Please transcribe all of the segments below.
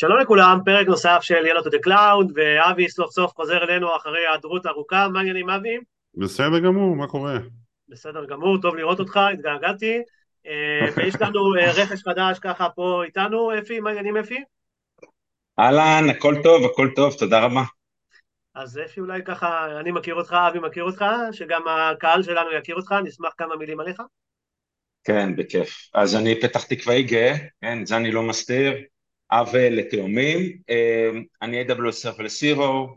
שלום לכולם, פרק נוסף של to the Cloud, ואבי סוף סוף חוזר אלינו אחרי היעדרות ארוכה, מה העניינים אבי? בסדר גמור, מה קורה? בסדר גמור, טוב לראות אותך, התגעגעתי. אה, ויש לנו אה, רכש חדש ככה פה איתנו, אפי, מה העניינים אפי? אהלן, הכל טוב, הכל טוב, תודה רבה. אז אפי אולי ככה, אני מכיר אותך, אבי מכיר אותך, שגם הקהל שלנו יכיר אותך, נשמח כמה מילים עליך. כן, בכיף. אז אני פתח תקוואי גאה, כן, זה אני לא מסתיר, אב לתאומים, אה, אני AWS Serverless Hero,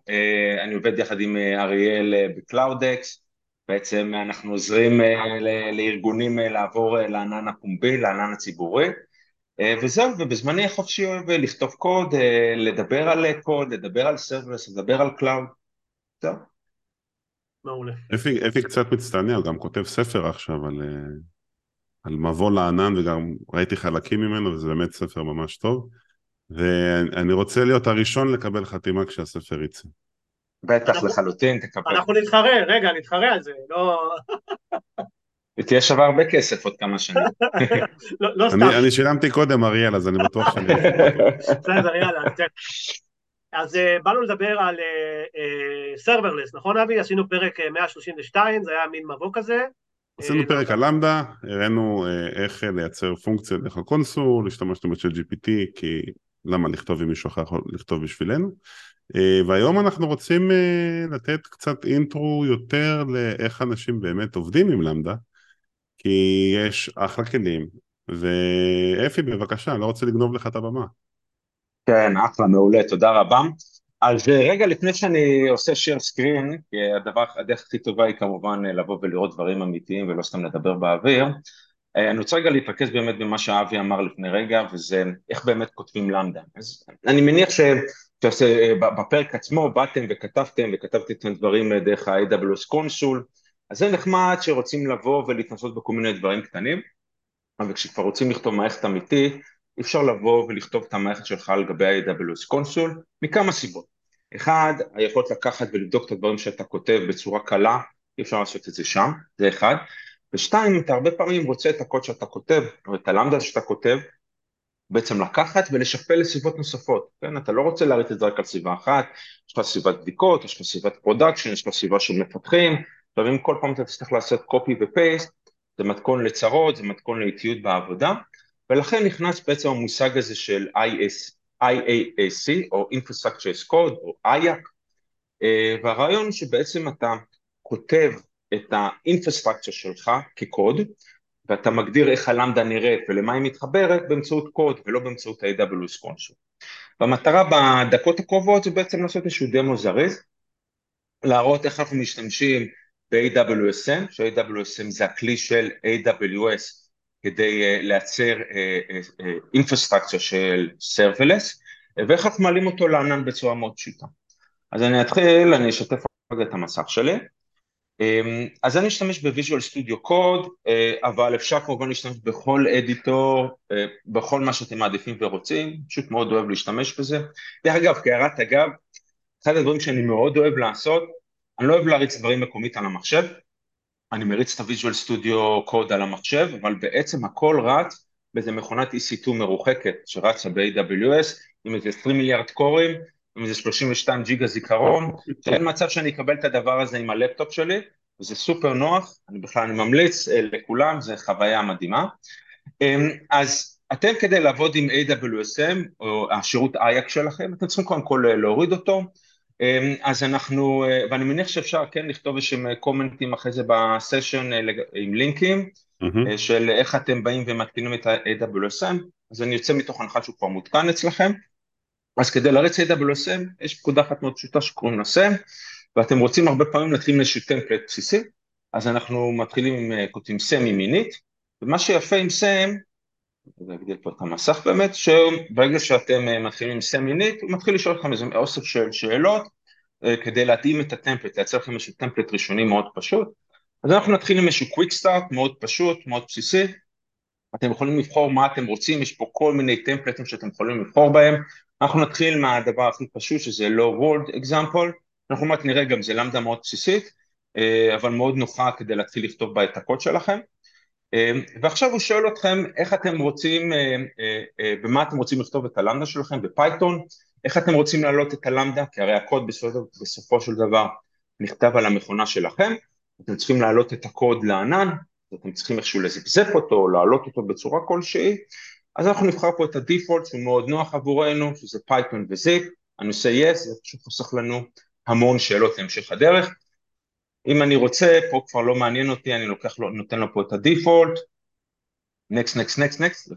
אני עובד יחד עם אריאל ב CloudEx, בעצם אנחנו עוזרים אה, לארגונים אה, לעבור אה, לענן הפומבי, לענן הציבורי וזהו, ובזמני החופשי אוהב לכתוב קוד, לדבר על קוד, לדבר על serverless, לדבר על cloud, זהו. מעולה. אפי, אפי קצת מצטנע, הוא גם כותב ספר עכשיו על, על מבוא לענן וגם ראיתי חלקים ממנו וזה באמת ספר ממש טוב ואני רוצה להיות הראשון לקבל חתימה כשהספר יצא. בטח, לחלוטין, תקבל. אנחנו נתחרה, רגע, נתחרה על זה, לא... ותהיה שווה הרבה כסף עוד כמה שנים. לא, לא סתם. אני שילמתי קודם, אריאל, אז אני בטוח שאני... בסדר, יאללה. אז אה, באנו לדבר על serverless, אה, נכון אפי? עשינו פרק 132, אה, זה היה מין מבוא כזה. עשינו פרק על Lambda, הראינו איך לייצר פונקציה דרך ה console, השתמשנו ב GPT, כי למה לכתוב אם מישהו אחר יכול לכתוב בשבילנו. אה, והיום אנחנו רוצים אה, לתת קצת intro יותר לאיך אנשים באמת עובדים עם Lambda, כי יש אחלה כלים, ואפי בבקשה, אני לא רוצה לגנוב לך את הבמה. כן, אחלה, מעולה, תודה רבה. אז אה, רגע לפני שאני עושה share screen, כי הדבר, הדרך הכי טובה היא כמובן לבוא ולראות דברים אמיתיים ולא סתם לדבר באוויר, אני רוצה רגע להתרכז באמת במה שאבי אמר לפני רגע, וזה איך באמת כותבים למדה. אז אני מניח ש... בפרק עצמו באתם וכתבתם וכתבתם את הדברים דרך ה-AWS קונסול אז זה נחמד שרוצים לבוא ולהתנסות בכל מיני דברים קטנים אבל כשכבר רוצים לכתוב מערכת אמיתית אי אפשר לבוא ולכתוב את המערכת שלך על גבי ה-AWS console מכמה סיבות אחד, היכולת לקחת ולבדוק את הדברים שאתה כותב בצורה קלה אי אפשר לעשות את זה שם, זה אחד ושתיים, אתה הרבה פעמים רוצה את הקוד שאתה כותב או את ה Lambda שאתה כותב בעצם לקחת ולשכפל לסביבות נוספות, כן? אתה לא רוצה להריץ את זה רק על סביבה אחת, יש לך סביבת בדיקות, יש לך סביבת production, יש לך סביבה של מפתחים, לפעמים כל פעם אתה תצטרך לעשות קופי ופייסט, זה מתכון לצרות, זה מתכון לאיטיות בעבודה, ולכן נכנס בעצם המושג הזה של IS, IAAC, או Infrastructure as Code, או IAC, אה, והרעיון שבעצם אתה כותב את האינפרסטרקציה שלך כקוד, ואתה מגדיר איך הלמדה נראית ולמה היא מתחברת באמצעות קוד ולא באמצעות ה-AWS קונסול. והמטרה בדקות הקרובות זה בעצם לעשות איזשהו דמו זריז, להראות איך אנחנו משתמשים ב-AWS SAM, ש-AWS SAM זה הכלי של AWS כדי uh, לייצר infrastructure uh, uh, של serverless, ואיך אנחנו מעלים אותו לענן בצורה מאוד פשוטה. אז אני אתחיל, אני אשתף רגע את המסך שלי. אמ, אז אני אשתמש ב Visual Studio Code, אבל אפשר כמובן להשתמש בכל editor, אה, בכל מה שאתם מעדיפים ורוצים, פשוט מאוד אוהב להשתמש בזה. דרך אגב, כהערת אגב, אחד הדברים שאני מאוד אוהב לעשות, אני לא אוהב להריץ דברים מקומית על המחשב, אני מריץ את ה Visual Studio Code על המחשב, אבל בעצם הכל רץ באיזה מכונת EC2 מרוחקת שרצה ב-AWS עם איזה 20 מיליארד קורים עם איזה 32 ג'יגה זיכרון, שאין מצב שאני אקבל את הדבר הזה עם הלפטופ שלי, וזה סופר נוח, אני בכלל אני ממליץ אה, לכולם, זו חוויה מדהימה. אמ, אז אתם כדי לעבוד עם AWSM, או השירות IAC שלכם, אתם צריכים קודם כל אה, להוריד אותו, אמ, אז אנחנו, אה, ואני מניח שאפשר כן לכתוב איזשהם קומנטים אחרי זה בסשן עם לינקים, mm-hmm. של איך אתם באים ומתקינים את ה-AWSM, אז אני יוצא מתוך הנחה שהוא כבר מותקן אצלכם. אז כדי להריץ AWSM יש פקודה אחת מאוד פשוטה שקוראים לה SAM ואתם רוצים הרבה פעמים להתחיל עם איזשהו טמפלט בסיסי אז אנחנו מתחילים עם, כותבים SAM ימינית ומה שיפה עם SAM אני אגדיל פה את המסך באמת, שברגע שאתם אה, מתחילים עם סמינית, הוא מתחיל לשאול אתכם איזה אוסף של שאלות, אה, כדי להתאים את הטמפלט, לייצר לכם איזשהו טמפלט ראשוני מאוד פשוט. אז אנחנו נתחיל עם איזשהו קוויק סטארט מאוד פשוט, מאוד בסיסי. אתם יכולים לבחור מה אתם רוצים, יש פה כל מיני טמפלטים שאתם יכולים לבחור בהם. אנחנו נתחיל מהדבר הכי פשוט שזה לא World example, אנחנו מעט נראה גם זה Lambda מאוד בסיסית, אה, אבל מאוד נוחה כדי להתחיל לכתוב בה את הקוד שלכם. אה, ועכשיו הוא שואל אתכם איך אתם רוצים, אה, במה אתם רוצים לכתוב את ה Lambda שלכם? ב Python, איך אתם רוצים להעלות את ה Lambda, כי הרי הקוד בסופו, של דבר נכתב על המכונה שלכם, אתם צריכים להעלות את הקוד לענן, אתם צריכים איכשהו לזפזפ אותו, להעלות אותו בצורה כלשהי, אז אנחנו נבחר פה את ה default שהוא מאוד נוח עבורנו, שזה Python ו zip, עושה yes, זה פשוט חוסך לנו המון שאלות להמשך הדרך. אם אני רוצה, פה כבר לא מעניין אותי, אני לוקח לו, נותן לו פה את הדיפולט, next, next, next, next,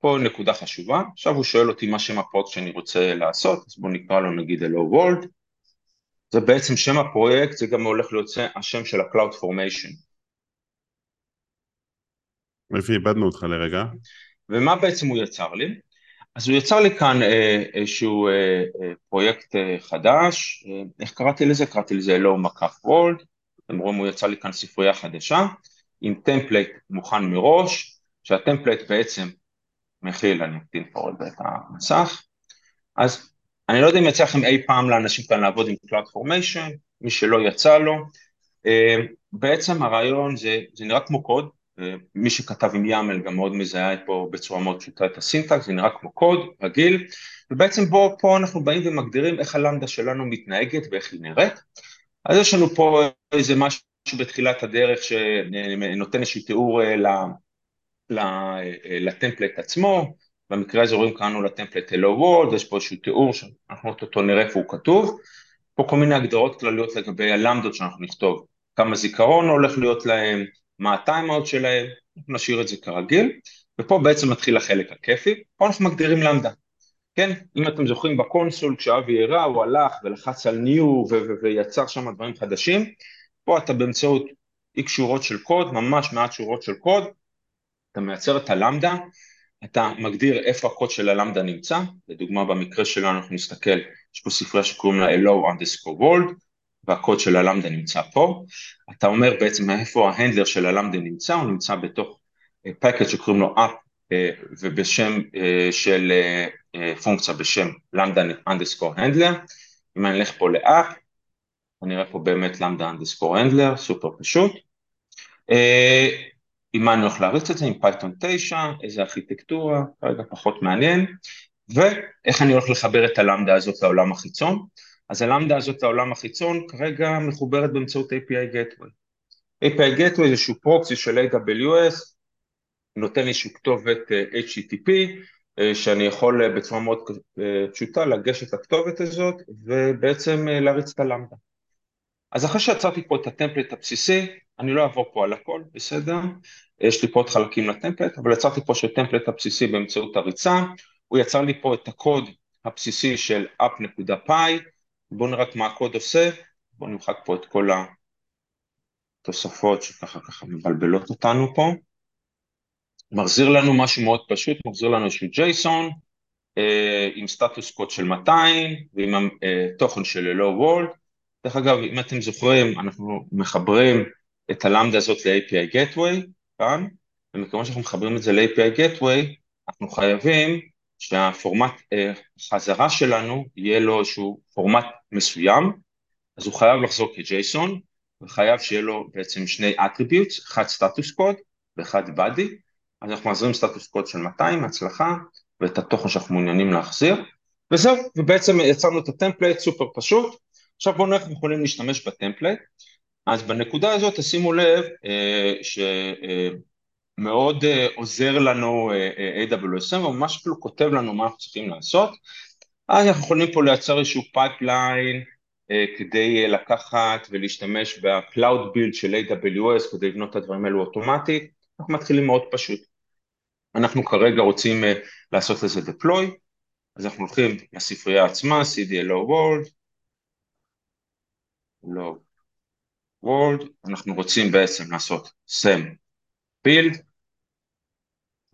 פה נקודה חשובה, עכשיו הוא שואל אותי מה שם הפרויקט שאני רוצה לעשות, אז בואו נקרא לו נגיד Hello World, זה בעצם שם הפרויקט, זה גם הולך להיות השם של ה-Cloud Formation. איפה איבדנו אותך לרגע? ומה בעצם הוא יצר לי? אז הוא יצר לי כאן אה, איזשהו אה, אה, פרויקט חדש, איך קראתי לזה? קראתי לזה לא מקף world, אתם רואים הוא יצר לי כאן ספרייה חדשה עם template מוכן מראש, שה template בעצם מכיל, אני אקטין פה רגע את המסך, אז אני לא יודע אם יצא לכם אי פעם לאנשים כאן לעבוד עם Cloud Formation, מי שלא יצא לו, בעצם הרעיון זה, זה נראה כמו קוד, מי שכתב עם יאמל גם מאוד מזהה פה בצורה מאוד פשוטה את הסינטקס, זה נראה כמו קוד רגיל, ובעצם בו, פה אנחנו באים ומגדירים איך הלמדה שלנו מתנהגת ואיך היא נראית. אז יש לנו פה איזה משהו בתחילת הדרך שנותן איזשהו תיאור אה, אה, לטמפלט עצמו, במקרה הזה רואים קראנו לטמפלט Hello World, יש פה איזשהו תיאור שאנחנו אותו נראה איפה הוא כתוב, פה כל מיני הגדרות כלליות לגבי הלמדות שאנחנו נכתוב, כמה זיכרון הולך להיות להם, מה ה timeout שלהם, נשאיר את זה כרגיל, ופה בעצם מתחיל החלק הכיפי, פה אנחנו מגדירים Lambda, כן? אם אתם זוכרים בקונסול כשאבי הראה הוא הלך ולחץ על new ויצר שם דברים חדשים, פה אתה באמצעות איקס שורות של קוד, ממש מעט שורות של קוד, אתה מייצר את ה Lambda, אתה מגדיר איפה הקוד של ה Lambda נמצא, לדוגמה במקרה שלנו אנחנו נסתכל, יש פה ספרייה שקוראים לה Hello underscore world, והקוד של ה Lambda נמצא פה, אתה אומר בעצם איפה ה handler של ה Lambda נמצא, הוא נמצא בתוך package אה, שקוראים לו app אה, ובשם אה, של פונקציה בשם lambda underscore handler, אם אני אלך פה ל app, אני אראה פה באמת lambda underscore handler, סופר פשוט. עם מה אני הולך להריץ את זה, עם Python 9, איזה ארכיטקטורה, כרגע פחות מעניין, ואיך אני הולך לחבר את הלמדה הזאת לעולם החיצון. אז הלמדה הזאת לעולם החיצון כרגע מחוברת באמצעות API Gateway. API Gateway זה איזשהו פרוקסי של AWS, נותן לי איזשהו כתובת אה, HTTP, אה, שאני יכול אה, בצורה מאוד פשוטה לגשת לכתובת הזאת ובעצם להריץ את הלמדה. אז אחרי שיצרתי פה את הטמפלט הבסיסי, אני לא אעבור פה על הכל, בסדר? יש לי פה עוד חלקים לטמפלט, אבל יצרתי פה של הטמפלט הבסיסי באמצעות הריצה, הוא יצר לי פה את הקוד הבסיסי של app.py, בואו נראה מה הקוד עושה, בואו נמחק פה את כל התוספות שככה ככה מבלבלות אותנו פה. מחזיר לנו משהו מאוד פשוט, מחזיר לנו איזשהו JSON אה, עם סטטוס קוד של 200 ועם התוכן אה, של Hello World. דרך אגב, אם אתם זוכרים, אנחנו מחברים את ה Lambda הזאת ל-API Gateway, כאן, ומכיוון שאנחנו מחברים את זה ל-API Gateway, אנחנו חייבים שהפורמט אה, חזרה שלנו יהיה לו איזשהו פורמט מסוים, אז הוא חייב לחזור כ-JSON, וחייב שיהיה לו בעצם שני attributes, אחד status code ואחד body, אז אנחנו מחזירים status code של 200, הצלחה, ואת התוכן שאנחנו מעוניינים להחזיר, וזהו, ובעצם יצרנו את ה template סופר פשוט, עכשיו בואו נראה איך יכולים להשתמש ב template, אז בנקודה הזאת תשימו לב אה, ש... אה, uh, עוזר לנו uh, AWS SAM וממש אפילו כותב לנו מה אנחנו צריכים לעשות אז אנחנו יכולים פה לייצר איזשהו pipeline uh, כדי uh, לקחת ולהשתמש ב-Cloud Build של AWS כדי לבנות את הדברים האלו אוטומטית. אנחנו מתחילים מאוד פשוט. אנחנו כרגע רוצים uh, לעשות לזה deploy. אז אנחנו הולכים לספרייה עצמה cd hello world. לא. World, אנחנו רוצים בעצם לעשות SAM build.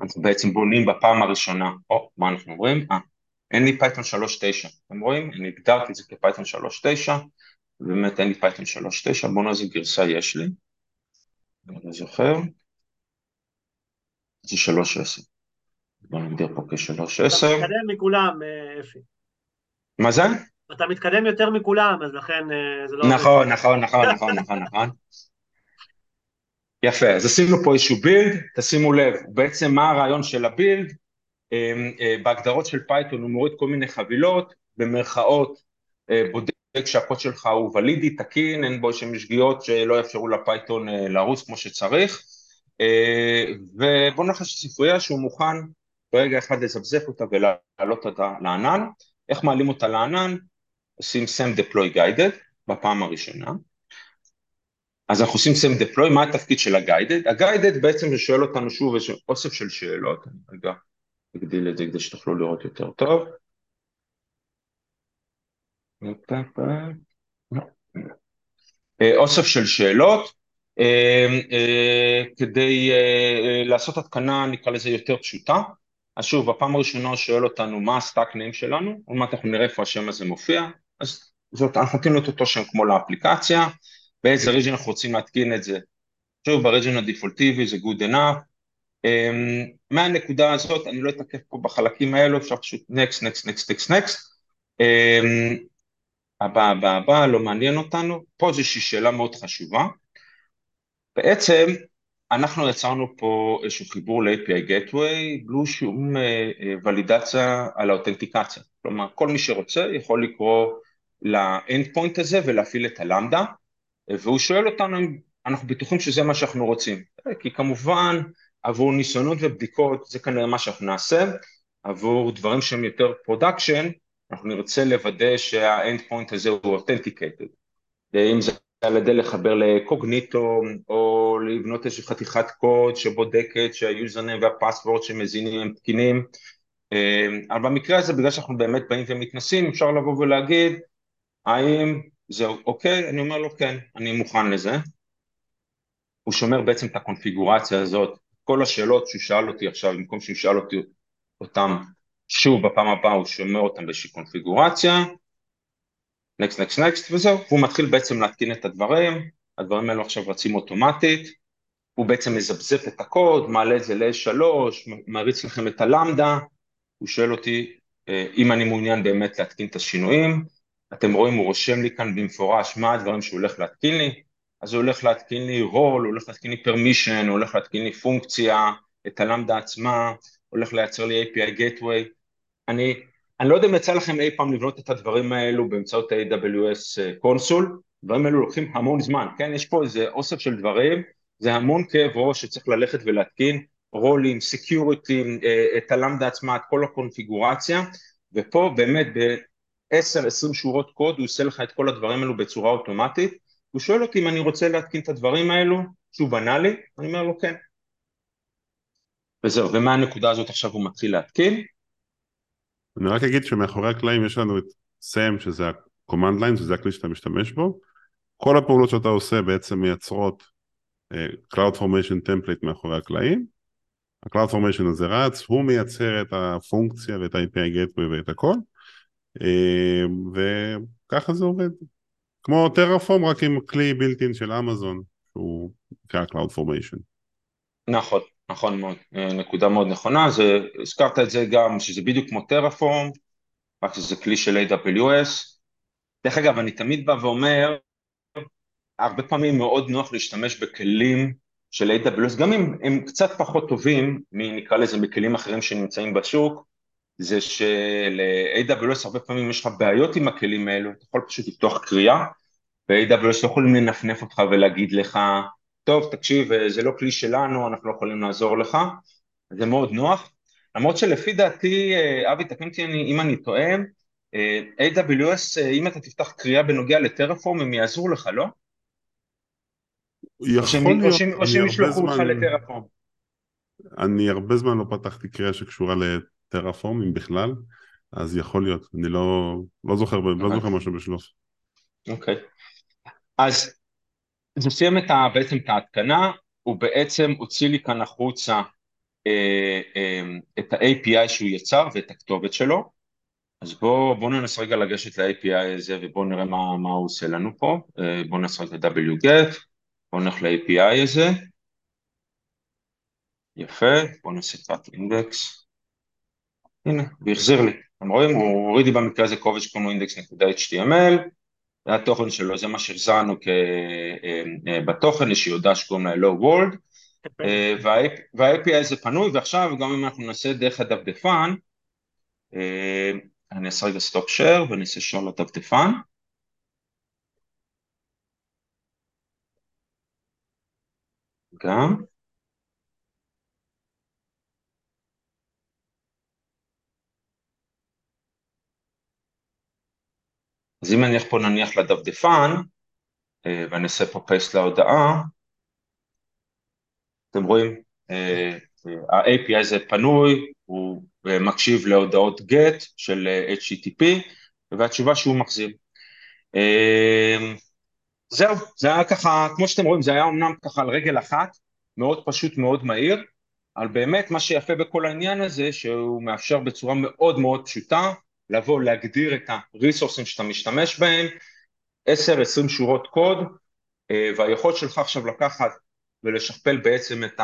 אנחנו בעצם בונים בפעם הראשונה, או, מה אנחנו אומרים? אה, אין לי Python 3.9, אתם רואים? אני הגדרתי את זה כ Python 3.9, ובאמת אין לי Python 3.9, בואו נראה איזה גרסה יש לי, אני זוכר, זה 3.10. בואו נגדיר פה כ-3.10. אתה מתקדם מכולם, אה, אפי. מה זה? אתה מתקדם יותר מכולם, אז לכן אה, זה לא... נכון, נכון, נכון, נכון, נכון, נכון. יפה, אז עשינו פה איזשהו build, תשימו לב, בעצם מה הרעיון של ה build, בהגדרות של Python הוא מוריד כל מיני חבילות, במרכאות בודק שהקוד שלך הוא valid, תקין, אין בו איזשהם שגיאות שלא יאפשרו ל Python לרוץ כמו שצריך, ובואו נלך לספרייה שהוא מוכן ברגע אחד לזפזף אותה ולהעלות אותה לענן, איך מעלים אותה לענן? עושים send deploy guided בפעם הראשונה, אז אנחנו עושים send deploy, מה התפקיד של ה-guided? ה-guided בעצם שואל אותנו שוב איזה אוסף של שאלות, אני רגע אגדיל את זה כדי שתוכלו לראות יותר טוב. אה, אוסף של שאלות, אה, אה, כדי לעשות התקנה נקרא לזה יותר פשוטה, אז שוב, בפעם הראשונה הוא שואל אותנו מה ה stack name שלנו, עוד מעט אנחנו נראה איפה השם הזה מופיע, אז זאת, אנחנו נותנים לו את אותו שם כמו לאפליקציה, באיזה region אנחנו רוצים להתקין את זה. שוב, ב region הדפולטיבי זה good enough. Um, מהנקודה הזאת, אני לא אתעכב פה בחלקים האלו, אפשר פשוט next, next, next, next. Um, הבא, הבא, הבא, לא מעניין אותנו. פה זו איזושהי שאלה מאוד חשובה. בעצם, אנחנו יצרנו פה איזשהו חיבור ל-API Gateway, בלי שום אה, אה, ולידציה על האותנטיקציה. כלומר, כל מי שרוצה יכול לקרוא ל-end point הזה ולהפעיל את הלמדה, והוא שואל אותנו אם אנחנו בטוחים שזה מה שאנחנו רוצים. כי כמובן, עבור ניסיונות ובדיקות, זה כנראה מה שאנחנו נעשה, עבור דברים שהם יותר production, אנחנו נרצה לוודא שה-end point הזה הוא authenticated. אם זה על ידי לחבר לקוגניטו, או לבנות איזושהי חתיכת קוד שבודקת שהיוזרנם והפסוורד שמזינים הם תקינים, אה, אבל במקרה הזה, בגלל שאנחנו באמת באים ומתנסים, אפשר לבוא ולהגיד, האם זה אוקיי? אני אומר לו כן, אני מוכן לזה. הוא שומר בעצם את הקונפיגורציה הזאת, כל השאלות שהוא שאל אותי עכשיו, במקום שהוא שאל אותי אותם שוב בפעם הבאה, הוא שומר אותם באיזושהי קונפיגורציה, נקסט, נקסט, נקסט, וזהו, הוא מתחיל בעצם להתקין את הדברים, הדברים האלו עכשיו רצים אוטומטית, הוא בעצם מזבזף את הקוד, מעלה את זה ל-3, מריץ לכם את הלמדה, הוא שואל אותי אה, אם אני מעוניין באמת להתקין את השינויים, אתם רואים, הוא רושם לי כאן במפורש מה הדברים שהוא הולך להתקין לי, אז הוא הולך להתקין לי רול, הוא הולך להתקין לי permission, הוא הולך להתקין לי פונקציה, את ה Lambda עצמה, הולך לייצר לי API Gateway, אני אני לא יודע אם יצא לכם אי פעם לבנות את הדברים האלו באמצעות ה-AWS console, הדברים האלו לוקחים המון זמן, כן? יש פה איזה אוסף של דברים, זה המון כאב ראש שצריך ללכת ולהתקין רולים, security, אה, את ה Lambda עצמה, את כל הקונפיגורציה, ופה באמת ב-10-20 שורות קוד הוא עושה לך את כל הדברים האלו בצורה אוטומטית, הוא שואל אותי אם אני רוצה להתקין את הדברים האלו, שהוא בנה לי, אני אומר לו כן. וזהו, ומהנקודה הזאת עכשיו הוא מתחיל להתקין, אני רק אגיד שמאחורי הקלעים יש לנו את SAM שזה ה-command line, שזה הכלי שאתה משתמש בו. כל הפעולות שאתה עושה בעצם מייצרות uh, Cloud Formation Template מאחורי הקלעים. ה-Cloud Formation הזה רץ, הוא מייצר את הפונקציה ואת ה-API Gateway ואת הכל, uh, וככה זה עובד. כמו טרפורם רק עם כלי בילטין של אמזון, שהוא נקרא Cloud Formation. נכון. נכון מאוד, אה, נקודה מאוד נכונה, זה, הזכרת את זה גם שזה בדיוק כמו טרפורם, רק שזה כלי של AWS. דרך אגב, אני תמיד בא ואומר, הרבה פעמים מאוד נוח להשתמש בכלים של AWS, גם אם הם קצת פחות טובים, נקרא לזה מכלים אחרים שנמצאים בשוק, זה של-AWS הרבה פעמים יש לך בעיות עם הכלים האלו, אתה יכול פשוט לפתוח קריאה, ו-AWS לא יכולים לנפנף אותך ולהגיד לך, טוב, תקשיב, אה, זה לא כלי שלנו, אנחנו לא יכולים לעזור לך, זה מאוד נוח. למרות שלפי דעתי, אה, אבי, תקן אותי אם אני טועה, אה, AWS, אם אתה תפתח קריאה בנוגע לטרפורם, הם יעזרו לך, לא? יכול להיות, או שהם ישלחו אותך לטרפורם. אני הרבה זמן לא פתחתי קריאה שקשורה לטרפורם, אם בכלל, אז יכול להיות, אני לא, לא זוכר, לא זוכר משהו בשלוף. אוקיי. אז אז הוא סיים את ה, בעצם את ההתקנה, הוא בעצם הוציא לי כאן החוצה אה, אה, את ה-API שהוא יצר ואת הכתובת שלו. אז בואו בוא ננסה רגע לגשת ל-API הזה ובואו נראה מה, מה הוא עושה לנו פה. אה, בואו נעשה רגע wget, בואו נלך ל-API הזה. יפה, בואו נעשה cat index. הנה, הוא החזיר לי. אתם רואים? הוא הוריד לי במקרה הזה קובץ שקוראים לו index.html, זה התוכן שלו, זה מה שהחזרנו בתוכן, יש הודעה שקוראים לה hello world, וה-API הזה פנוי, ועכשיו גם אם אנחנו נעשה דרך הדפדפן, אני אעשה רגע stop share ואני אעשה share לדפדפן. גם. אז אם אלך פה נניח לדפדפן, אה, ואני אעשה פה פייסט להודעה, אתם רואים, אה, אה, ה-API הזה פנוי, הוא מקשיב להודעות GET של HTTP, והתשובה שהוא מחזיר. זהו, זה היה ככה, כמו שאתם רואים, זה היה אמנם ככה על רגל אחת, מאוד פשוט, מאוד מהיר, אבל באמת מה שיפה בכל העניין הזה, שהוא מאפשר בצורה מאוד מאוד פשוטה, לבוא להגדיר את הריסורסים שאתה משתמש בהם, 10-20 שורות קוד, אה, והיכולת שלך עכשיו לקחת ולשכפל בעצם את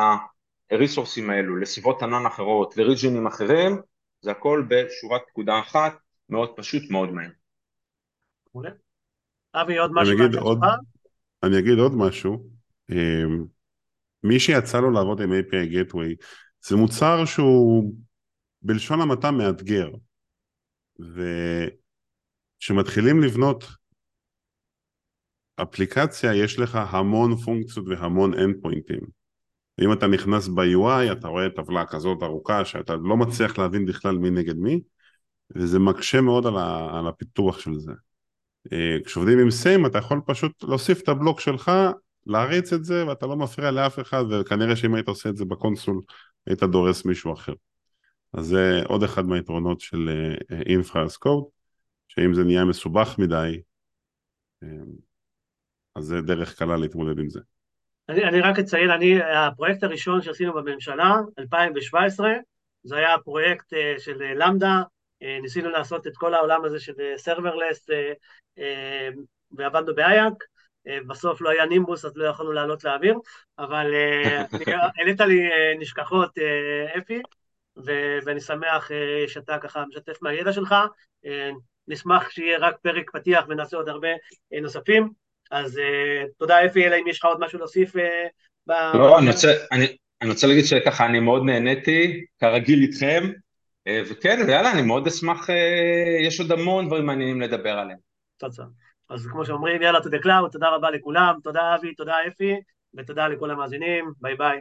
הריסורסים האלו לסביבות ענן אחרות, לריג'ינים אחרים, זה הכל בשורת פקודה אחת, מאוד פשוט, מאוד מהר. אבי, עוד משהו? אני אגיד עוד, אני אגיד עוד משהו. אה, מי שיצא לו לעבוד עם API Gateway, זה מוצר שהוא בלשון המעטה מאתגר. וכשמתחילים לבנות אפליקציה, יש לך המון פונקציות והמון אנד פוינטים. אם אתה נכנס ב-UI, אתה רואה טבלה כזאת ארוכה שאתה לא מצליח להבין בכלל מי נגד מי, וזה מקשה מאוד על, ה- על הפיתוח של זה. אה, כשעובדים עם סיים אתה יכול פשוט להוסיף את הבלוק שלך, להריץ את זה ואתה לא מפריע לאף אחד וכנראה שאם היית עושה את זה בקונסול היית דורס מישהו אחר. אז זה עוד אחד מהיתרונות של אינפרה as code, שאם זה נהיה מסובך מדי, אה, אז זה דרך קלה להתמודד עם זה. אני, אני רק אציין, אני, הפרויקט הראשון שעשינו בממשלה, 2017, זה היה פרויקט אה, של Lambda, אה, ניסינו לעשות את כל העולם הזה של serverless, ועבדנו באייק, בסוף לא היה נימבוס אז לא יכולנו לעלות לאוויר, אבל העלית לי נשכחות, אפי, ו- ואני שמח uh, שאתה ככה משתף מהידע שלך. Uh, נשמח שיהיה רק פרק פתיח ונעשה עוד הרבה uh, נוספים. אז תודה אפי, אלא אם יש לך עוד משהו להוסיף. ב... לא, אני רוצה, אני, אני רוצה להגיד שככה אני מאוד נהניתי, כרגיל איתכם, וכן, יאללה, אני מאוד אשמח, יש עוד המון דברים מעניינים לדבר עליהם. תודה. אז כמו שאומרים, יאללה, to the cloud, תודה רבה לכולם, תודה אבי, תודה אפי, ותודה לכל המאזינים, ביי ביי.